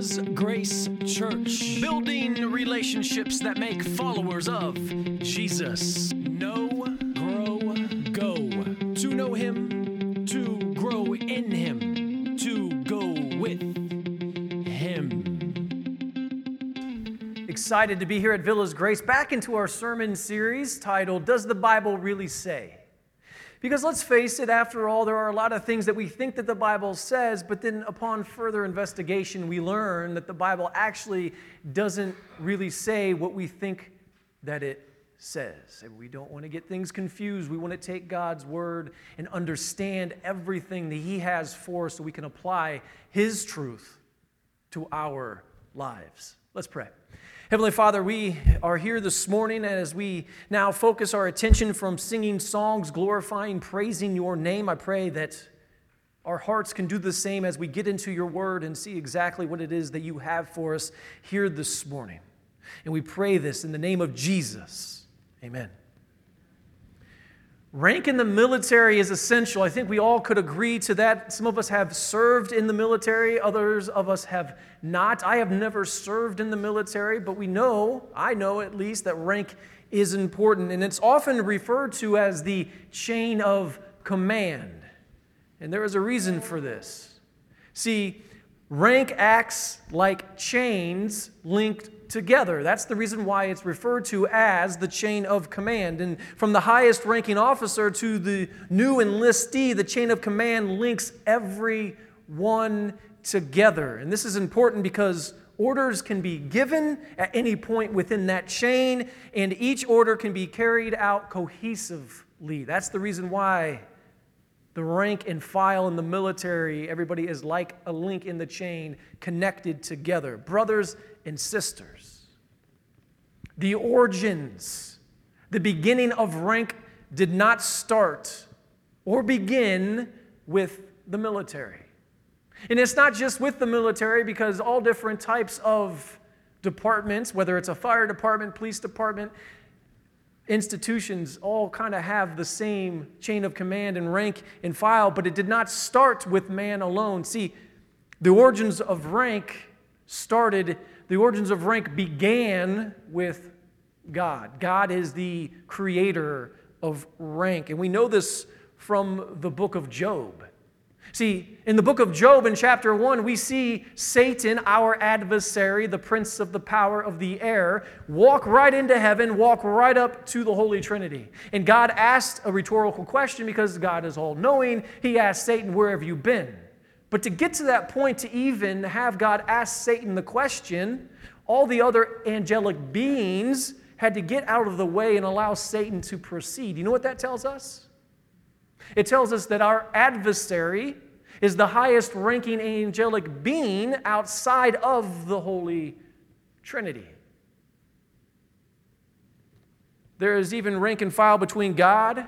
Grace Church, building relationships that make followers of Jesus. Know, grow, go. To know Him, to grow in Him, to go with Him. Excited to be here at Villas Grace, back into our sermon series titled, Does the Bible Really Say? Because let's face it, after all, there are a lot of things that we think that the Bible says, but then upon further investigation, we learn that the Bible actually doesn't really say what we think that it says. And we don't want to get things confused. We want to take God's word and understand everything that He has for us so we can apply His truth to our lives. Let's pray. Heavenly Father, we are here this morning as we now focus our attention from singing songs, glorifying, praising your name. I pray that our hearts can do the same as we get into your word and see exactly what it is that you have for us here this morning. And we pray this in the name of Jesus. Amen. Rank in the military is essential. I think we all could agree to that. Some of us have served in the military, others of us have not. I have never served in the military, but we know, I know at least, that rank is important. And it's often referred to as the chain of command. And there is a reason for this. See, rank acts like chains linked together. That's the reason why it's referred to as the chain of command. And from the highest ranking officer to the new enlistee, the chain of command links everyone together. And this is important because orders can be given at any point within that chain, and each order can be carried out cohesively. That's the reason why the rank and file in the military, everybody is like a link in the chain connected together. Brothers and sisters. The origins, the beginning of rank did not start or begin with the military. And it's not just with the military because all different types of departments, whether it's a fire department, police department, institutions all kind of have the same chain of command and rank and file, but it did not start with man alone. See, the origins of rank started the origins of rank began with God. God is the creator of rank. And we know this from the book of Job. See, in the book of Job, in chapter 1, we see Satan, our adversary, the prince of the power of the air, walk right into heaven, walk right up to the Holy Trinity. And God asked a rhetorical question because God is all knowing. He asked Satan, Where have you been? But to get to that point, to even have God ask Satan the question, all the other angelic beings had to get out of the way and allow Satan to proceed. You know what that tells us? It tells us that our adversary is the highest ranking angelic being outside of the Holy Trinity. There is even rank and file between God,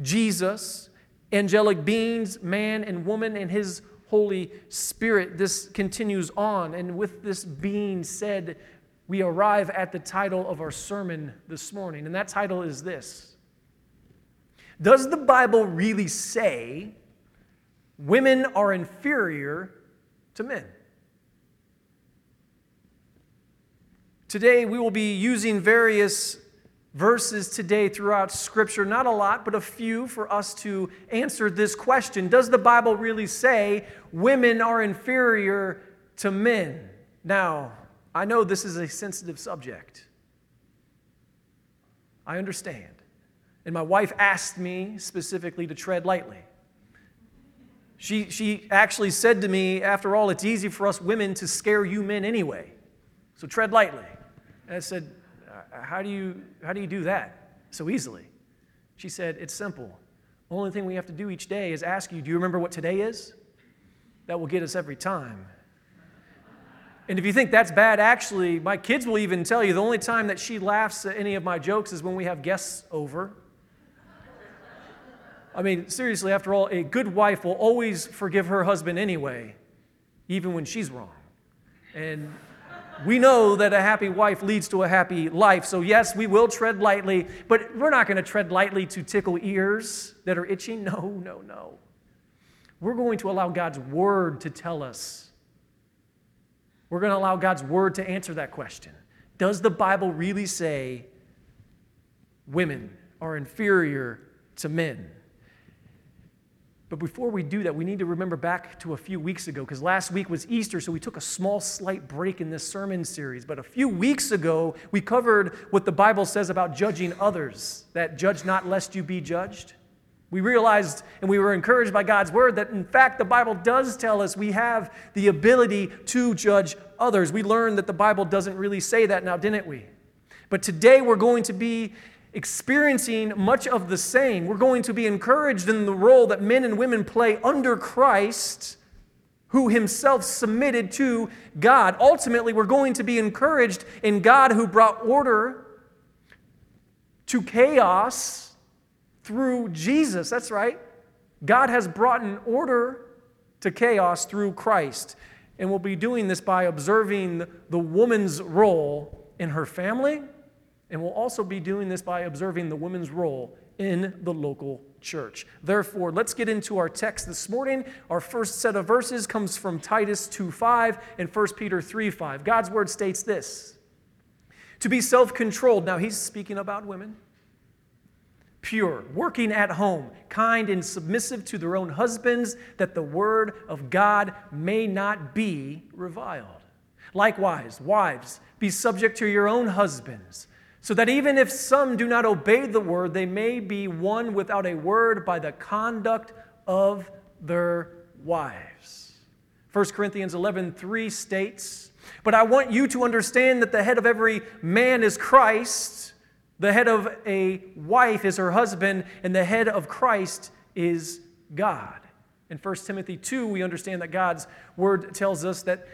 Jesus, angelic beings, man and woman, and his Holy Spirit. This continues on. And with this being said, we arrive at the title of our sermon this morning. And that title is this Does the Bible really say women are inferior to men? Today, we will be using various verses today throughout Scripture, not a lot, but a few for us to answer this question Does the Bible really say women are inferior to men? Now, I know this is a sensitive subject. I understand. And my wife asked me specifically to tread lightly. She, she actually said to me, after all, it's easy for us women to scare you men anyway. So tread lightly. And I said, Uh, how do you, how do, you do that so easily? She said, It's simple. The Only thing we have to do each day is ask you, Do you remember what today is? That will get us every time. And if you think that's bad, actually, my kids will even tell you the only time that she laughs at any of my jokes is when we have guests over. I mean, seriously, after all, a good wife will always forgive her husband anyway, even when she's wrong. And we know that a happy wife leads to a happy life. So, yes, we will tread lightly, but we're not going to tread lightly to tickle ears that are itching. No, no, no. We're going to allow God's word to tell us We're going to allow God's word to answer that question. Does the Bible really say women are inferior to men? But before we do that, we need to remember back to a few weeks ago, because last week was Easter, so we took a small, slight break in this sermon series. But a few weeks ago, we covered what the Bible says about judging others that judge not lest you be judged. We realized and we were encouraged by God's word that, in fact, the Bible does tell us we have the ability to judge others. We learned that the Bible doesn't really say that now, didn't we? But today we're going to be experiencing much of the same. We're going to be encouraged in the role that men and women play under Christ, who himself submitted to God. Ultimately, we're going to be encouraged in God who brought order to chaos through Jesus. That's right. God has brought an order to chaos through Christ. And we'll be doing this by observing the woman's role in her family and we'll also be doing this by observing the women's role in the local church. Therefore, let's get into our text this morning. Our first set of verses comes from Titus 2:5 and 1 Peter 3:5. God's word states this: To be self-controlled. Now he's speaking about women. Pure, working at home, kind and submissive to their own husbands, that the word of God may not be reviled. Likewise, wives, be subject to your own husbands so that even if some do not obey the word, they may be won without a word by the conduct of their wives. 1 Corinthians 11:3 states, "But I want you to understand that the head of every man is Christ, the head of a wife is her husband, and the head of Christ is God." In 1 Timothy 2, we understand that God's word tells us that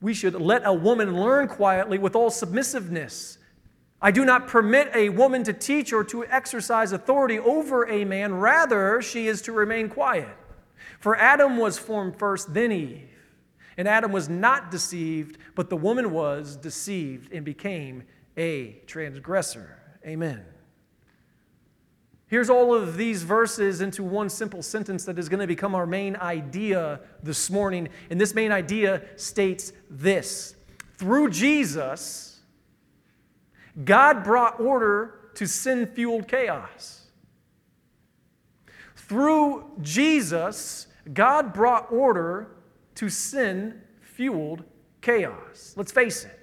we should let a woman learn quietly with all submissiveness. I do not permit a woman to teach or to exercise authority over a man. Rather, she is to remain quiet. For Adam was formed first, then Eve. And Adam was not deceived, but the woman was deceived and became a transgressor. Amen. Here's all of these verses into one simple sentence that is going to become our main idea this morning. And this main idea states this Through Jesus, God brought order to sin fueled chaos. Through Jesus, God brought order to sin fueled chaos. Let's face it,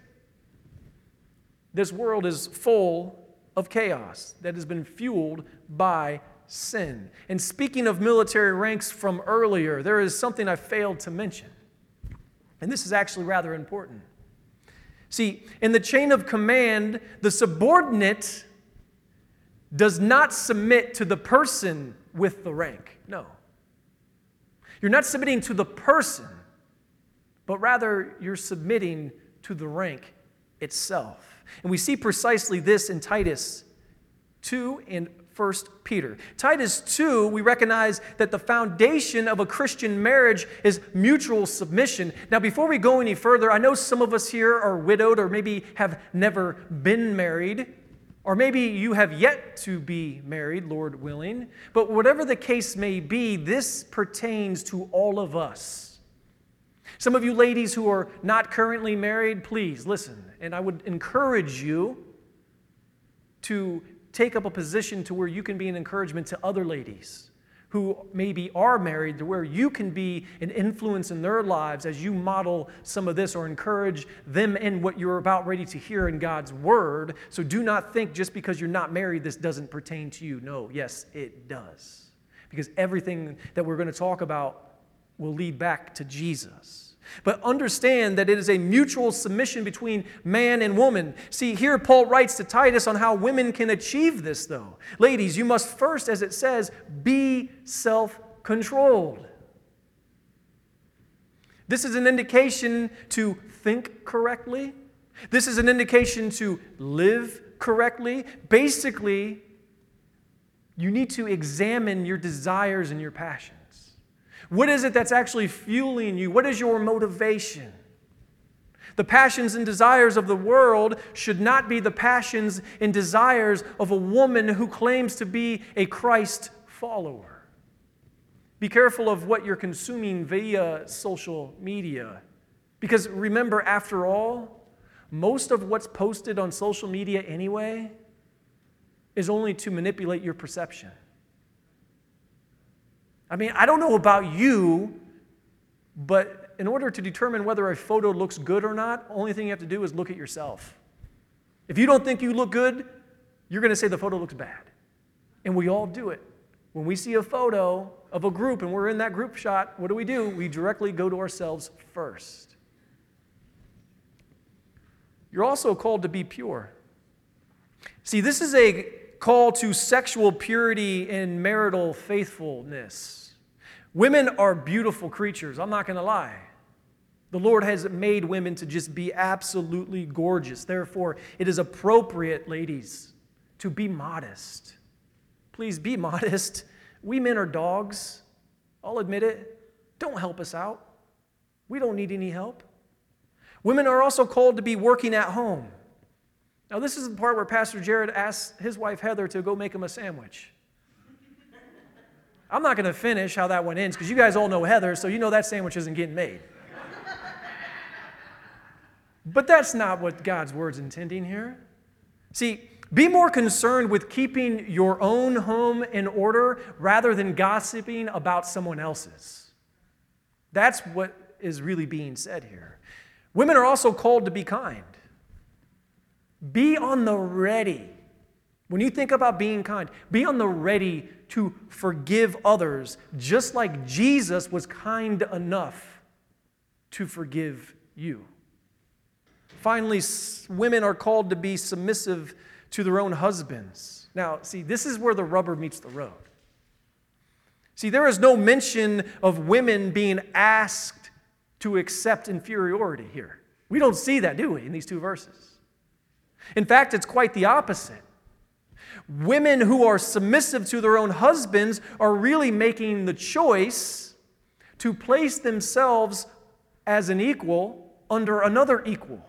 this world is full of chaos that has been fueled by sin. And speaking of military ranks from earlier, there is something I failed to mention. And this is actually rather important. See, in the chain of command, the subordinate does not submit to the person with the rank. No. You're not submitting to the person, but rather you're submitting to the rank itself. And we see precisely this in Titus 2 and 1 Peter. Titus 2, we recognize that the foundation of a Christian marriage is mutual submission. Now, before we go any further, I know some of us here are widowed or maybe have never been married. Or maybe you have yet to be married, Lord willing. But whatever the case may be, this pertains to all of us. Some of you ladies who are not currently married, please listen. And I would encourage you to take up a position to where you can be an encouragement to other ladies who maybe are married, to where you can be an influence in their lives as you model some of this or encourage them in what you're about ready to hear in God's word. So do not think just because you're not married, this doesn't pertain to you. No, yes, it does. Because everything that we're going to talk about will lead back to Jesus. But understand that it is a mutual submission between man and woman. See, here Paul writes to Titus on how women can achieve this, though. Ladies, you must first, as it says, be self controlled. This is an indication to think correctly. This is an indication to live correctly. Basically, you need to examine your desires and your passions. What is it that's actually fueling you? What is your motivation? The passions and desires of the world should not be the passions and desires of a woman who claims to be a Christ follower. Be careful of what you're consuming via social media. Because remember, after all, most of what's posted on social media anyway is only to manipulate your perception. I mean, I don't know about you, but in order to determine whether a photo looks good or not, the only thing you have to do is look at yourself. If you don't think you look good, you're going to say the photo looks bad. And we all do it. When we see a photo of a group and we're in that group shot, what do we do? We directly go to ourselves first. You're also called to be pure. See, this is a call to sexual purity and marital faithfulness. Women are beautiful creatures, I'm not going to lie. The Lord has made women to just be absolutely gorgeous. Therefore, it is appropriate, ladies, to be modest. Please be modest. We men are dogs. I'll admit it. Don't help us out. We don't need any help. Women are also called to be working at home. Now, this is the part where Pastor Jared asks his wife Heather to go make him a sandwich. I'm not going to finish how that one ends because you guys all know Heather, so you know that sandwich isn't getting made. but that's not what God's word's intending here. See, be more concerned with keeping your own home in order rather than gossiping about someone else's. That's what is really being said here. Women are also called to be kind. Be on the ready. When you think about being kind, be on the ready to forgive others, just like Jesus was kind enough to forgive you. Finally, women are called to be submissive to their own husbands. Now, see, this is where the rubber meets the road. See, there is no mention of women being asked to accept inferiority here. We don't see that, do we, in these two verses? In fact, it's quite the opposite. Women who are submissive to their own husbands are really making the choice to place themselves as an equal under another equal.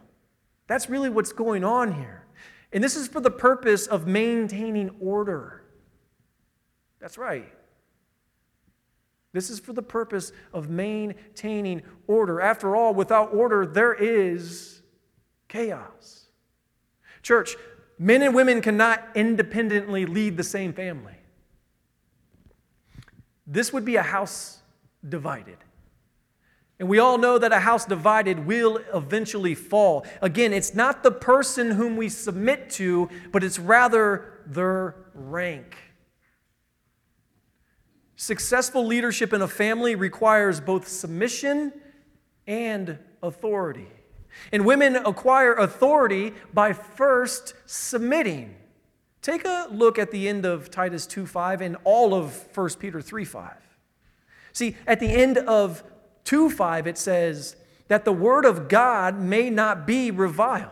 That's really what's going on here. And this is for the purpose of maintaining order. That's right. This is for the purpose of maintaining order. After all, without order, there is chaos. Church, men and women cannot independently lead the same family. This would be a house divided. And we all know that a house divided will eventually fall. Again, it's not the person whom we submit to, but it's rather their rank. Successful leadership in a family requires both submission and authority. And women acquire authority by first submitting. Take a look at the end of Titus 2:5 and all of 1 Peter 3:5. See, at the end of 2 5, it says that the word of God may not be reviled.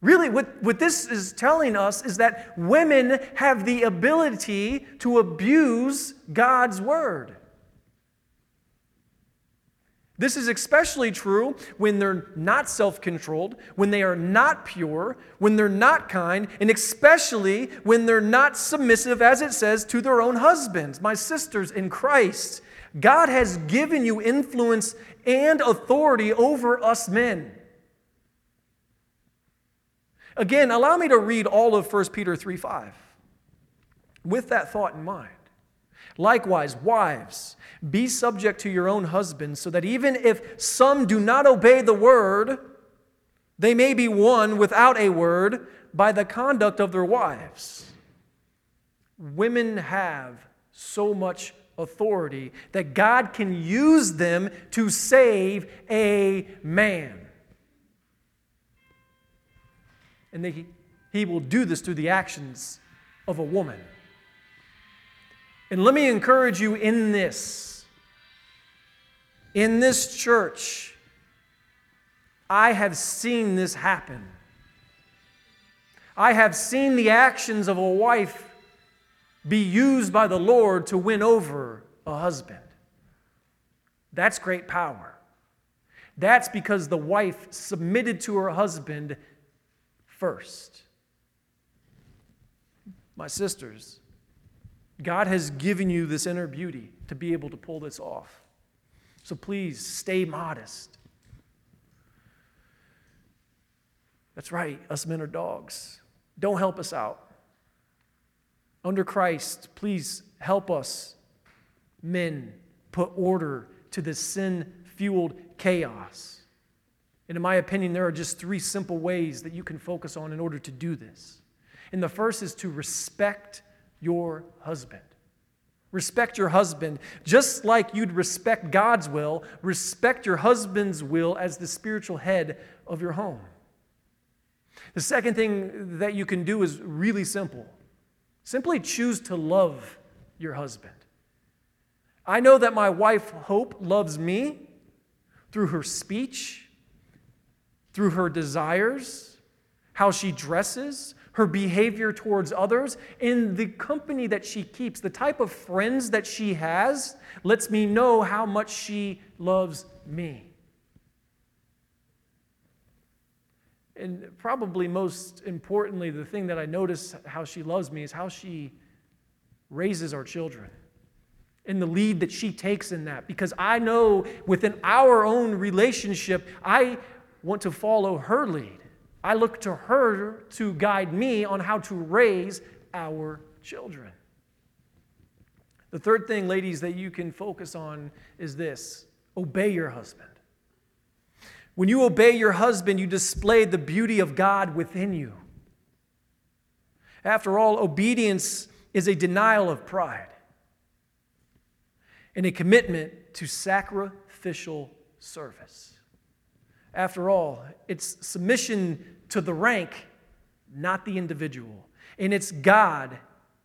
Really, what, what this is telling us is that women have the ability to abuse God's word. This is especially true when they're not self controlled, when they are not pure, when they're not kind, and especially when they're not submissive, as it says, to their own husbands. My sisters in Christ, God has given you influence and authority over us men. Again, allow me to read all of 1 Peter 3 5 with that thought in mind. Likewise, wives, be subject to your own husbands, so that even if some do not obey the word, they may be won without a word by the conduct of their wives. Women have so much authority that God can use them to save a man. And they, he will do this through the actions of a woman. And let me encourage you in this. In this church, I have seen this happen. I have seen the actions of a wife be used by the Lord to win over a husband. That's great power. That's because the wife submitted to her husband first. My sisters, God has given you this inner beauty to be able to pull this off. So please stay modest. That's right, us men are dogs. Don't help us out. Under Christ, please help us, men, put order to this sin fueled chaos. And in my opinion, there are just three simple ways that you can focus on in order to do this. And the first is to respect your husband. Respect your husband. Just like you'd respect God's will, respect your husband's will as the spiritual head of your home. The second thing that you can do is really simple simply choose to love your husband. I know that my wife, Hope, loves me through her speech, through her desires, how she dresses, her behavior towards others, in the company that she keeps, the type of friends that she has lets me know how much she loves me. And probably most importantly, the thing that I notice how she loves me is how she raises our children and the lead that she takes in that. Because I know within our own relationship, I want to follow her lead. I look to her to guide me on how to raise our children. The third thing, ladies, that you can focus on is this obey your husband. When you obey your husband, you display the beauty of God within you. After all, obedience is a denial of pride and a commitment to sacrificial service. After all, it's submission to the rank, not the individual. And it's God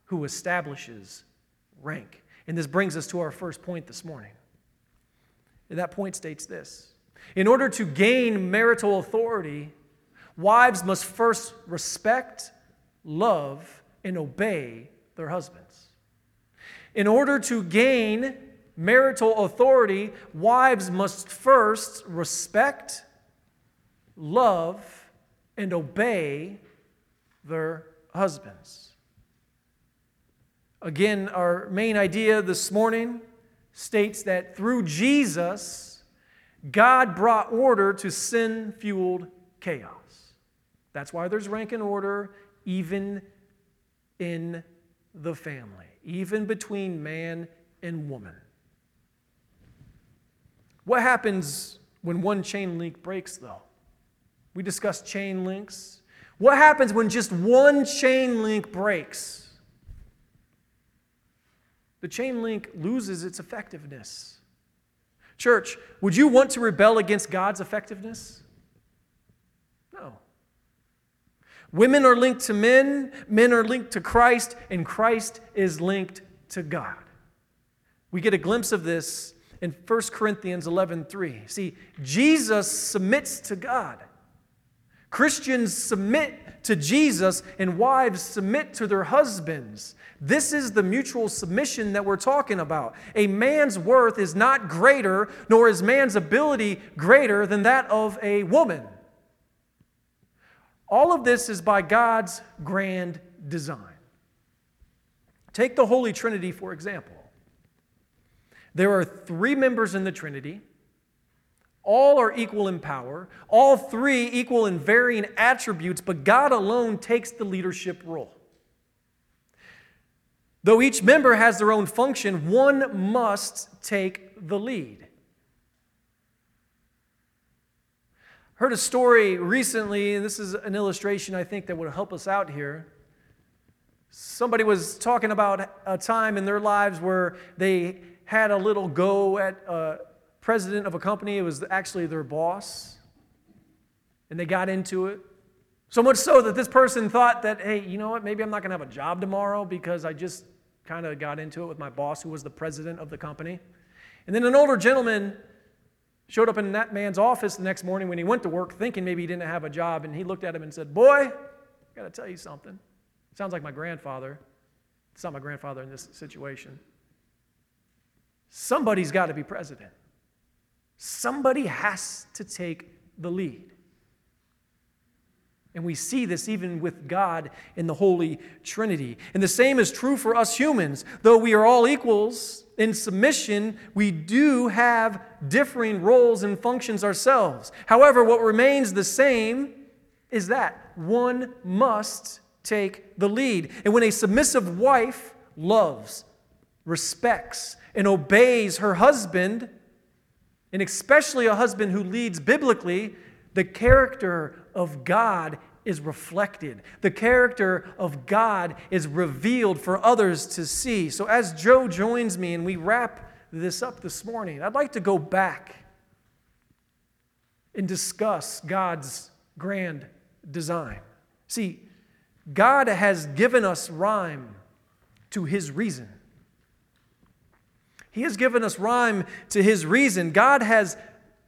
who establishes rank. And this brings us to our first point this morning. And that point states this In order to gain marital authority, wives must first respect, love, and obey their husbands. In order to gain marital authority, wives must first respect, love, and obey their husbands. Again, our main idea this morning states that through Jesus, God brought order to sin fueled chaos. That's why there's rank and order even in the family, even between man and woman. What happens when one chain link breaks, though? We discussed chain links. What happens when just one chain link breaks? The chain link loses its effectiveness. Church, would you want to rebel against God's effectiveness? No. Women are linked to men, men are linked to Christ, and Christ is linked to God. We get a glimpse of this in 1 Corinthians 11:3. See, Jesus submits to God. Christians submit to Jesus and wives submit to their husbands. This is the mutual submission that we're talking about. A man's worth is not greater, nor is man's ability greater than that of a woman. All of this is by God's grand design. Take the Holy Trinity, for example. There are three members in the Trinity. All are equal in power, all three equal in varying attributes, but God alone takes the leadership role. Though each member has their own function, one must take the lead. Heard a story recently, and this is an illustration I think that would help us out here. Somebody was talking about a time in their lives where they had a little go at a president of a company. It was actually their boss. And they got into it. So much so that this person thought that, hey, you know what, maybe I'm not going to have a job tomorrow because I just kind of got into it with my boss, who was the president of the company. And then an older gentleman showed up in that man's office the next morning when he went to work, thinking maybe he didn't have a job. And he looked at him and said, Boy, I got to tell you something. Sounds like my grandfather. It's not my grandfather in this situation. Somebody's got to be president. Somebody has to take the lead. And we see this even with God in the Holy Trinity. And the same is true for us humans. Though we are all equals, in submission, we do have differing roles and functions ourselves. However, what remains the same is that one must take the lead. And when a submissive wife loves, respects, and obeys her husband, and especially a husband who leads biblically, the character of God is reflected. The character of God is revealed for others to see. So, as Joe joins me and we wrap this up this morning, I'd like to go back and discuss God's grand design. See, God has given us rhyme to his reason. He has given us rhyme to his reason. God has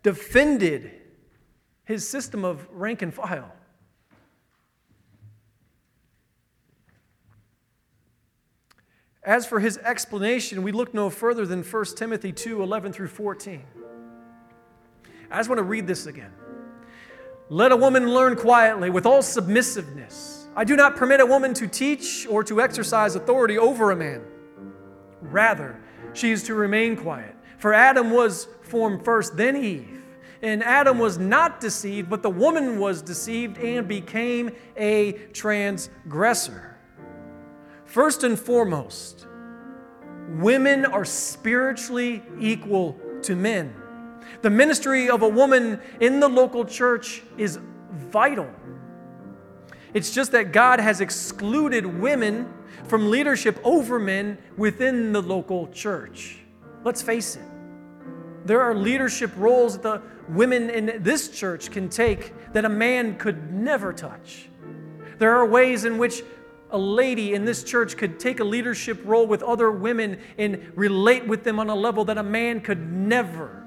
defended his system of rank and file. As for his explanation, we look no further than 1 Timothy 2 11 through 14. I just want to read this again. Let a woman learn quietly with all submissiveness. I do not permit a woman to teach or to exercise authority over a man. Rather, she is to remain quiet. For Adam was formed first, then Eve. And Adam was not deceived, but the woman was deceived and became a transgressor. First and foremost, women are spiritually equal to men. The ministry of a woman in the local church is vital. It's just that God has excluded women from leadership over men within the local church. Let's face it, there are leadership roles that the women in this church can take that a man could never touch. There are ways in which a lady in this church could take a leadership role with other women and relate with them on a level that a man could never.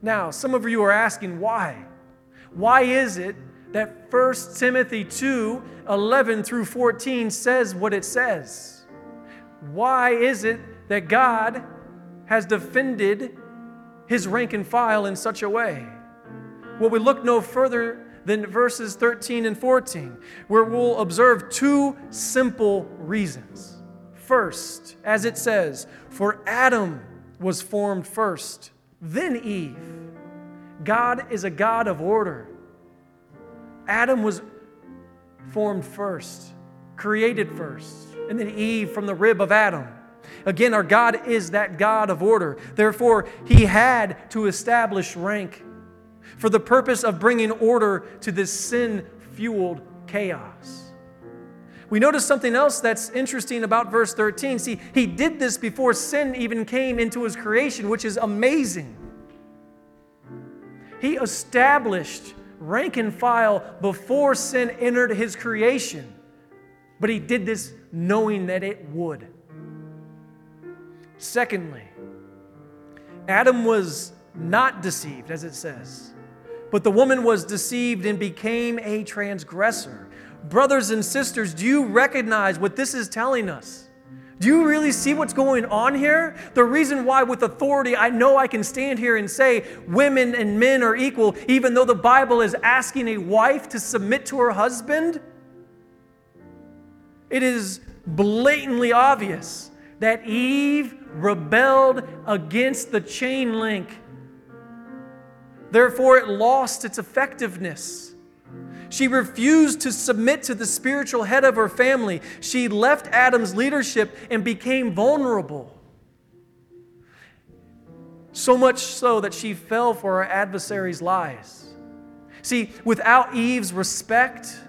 Now, some of you are asking why? Why is it that 1 Timothy 2 11 through 14 says what it says? Why is it that God has defended his rank and file in such a way? Well, we look no further than verses 13 and 14, where we'll observe two simple reasons. First, as it says, for Adam was formed first, then Eve. God is a God of order. Adam was formed first, created first, and then Eve from the rib of Adam. Again, our God is that God of order. Therefore, he had to establish rank for the purpose of bringing order to this sin fueled chaos. We notice something else that's interesting about verse 13. See, he did this before sin even came into his creation, which is amazing. He established rank and file before sin entered his creation, but he did this knowing that it would. Secondly, Adam was not deceived, as it says. But the woman was deceived and became a transgressor. Brothers and sisters, do you recognize what this is telling us? Do you really see what's going on here? The reason why, with authority, I know I can stand here and say women and men are equal, even though the Bible is asking a wife to submit to her husband. It is blatantly obvious that Eve rebelled against the chain link Therefore, it lost its effectiveness. She refused to submit to the spiritual head of her family. She left Adam's leadership and became vulnerable. So much so that she fell for her adversary's lies. See, without Eve's respect,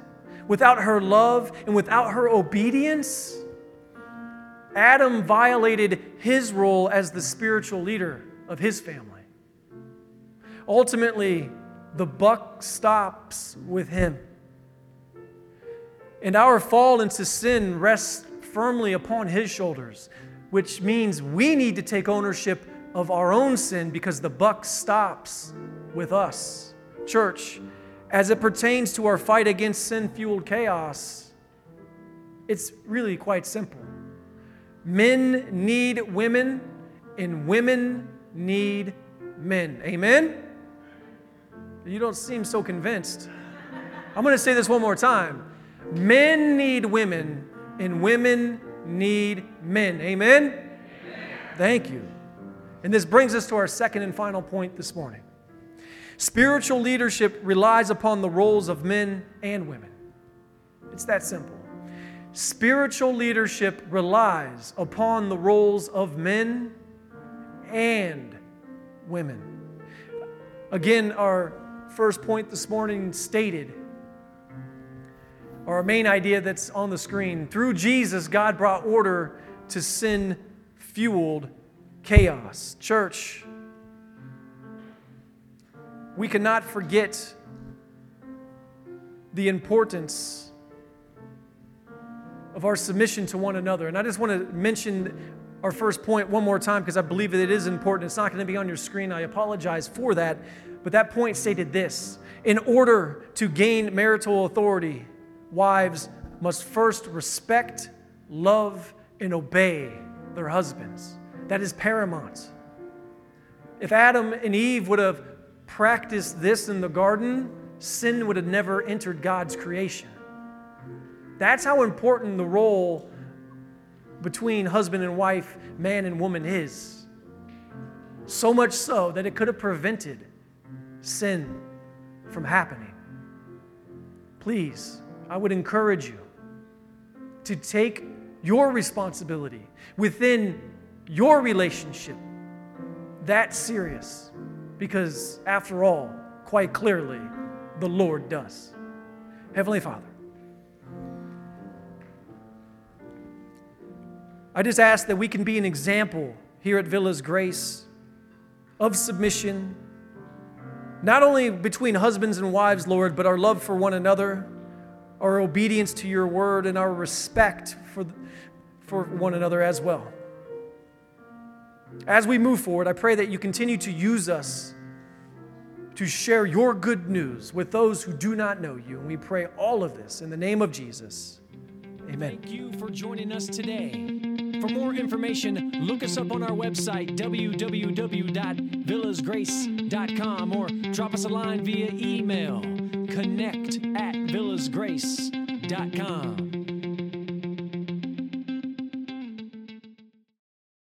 without her love, and without her obedience, Adam violated his role as the spiritual leader of his family. Ultimately, the buck stops with him. And our fall into sin rests firmly upon his shoulders, which means we need to take ownership of our own sin because the buck stops with us. Church, as it pertains to our fight against sin fueled chaos, it's really quite simple. Men need women, and women need men. Amen? You don't seem so convinced. I'm going to say this one more time. Men need women, and women need men. Amen? Thank you. And this brings us to our second and final point this morning. Spiritual leadership relies upon the roles of men and women. It's that simple. Spiritual leadership relies upon the roles of men and women. Again, our first point this morning stated, or our main idea that's on the screen. Through Jesus, God brought order to sin fueled chaos. Church, we cannot forget the importance of our submission to one another. And I just want to mention our first point one more time because I believe that it is important. It's not going to be on your screen. I apologize for that. But that point stated this In order to gain marital authority, wives must first respect, love, and obey their husbands. That is paramount. If Adam and Eve would have practiced this in the garden, sin would have never entered God's creation. That's how important the role between husband and wife, man and woman is. So much so that it could have prevented sin from happening. Please, I would encourage you to take your responsibility within your relationship that serious because, after all, quite clearly, the Lord does. Heavenly Father, I just ask that we can be an example here at Villas Grace of submission, not only between husbands and wives, Lord, but our love for one another, our obedience to your word, and our respect for, for one another as well. As we move forward, I pray that you continue to use us to share your good news with those who do not know you. And we pray all of this in the name of Jesus. Amen. Thank you for joining us today. For more information, look us up on our website, www.villasgrace.com, or drop us a line via email, connect at villasgrace.com.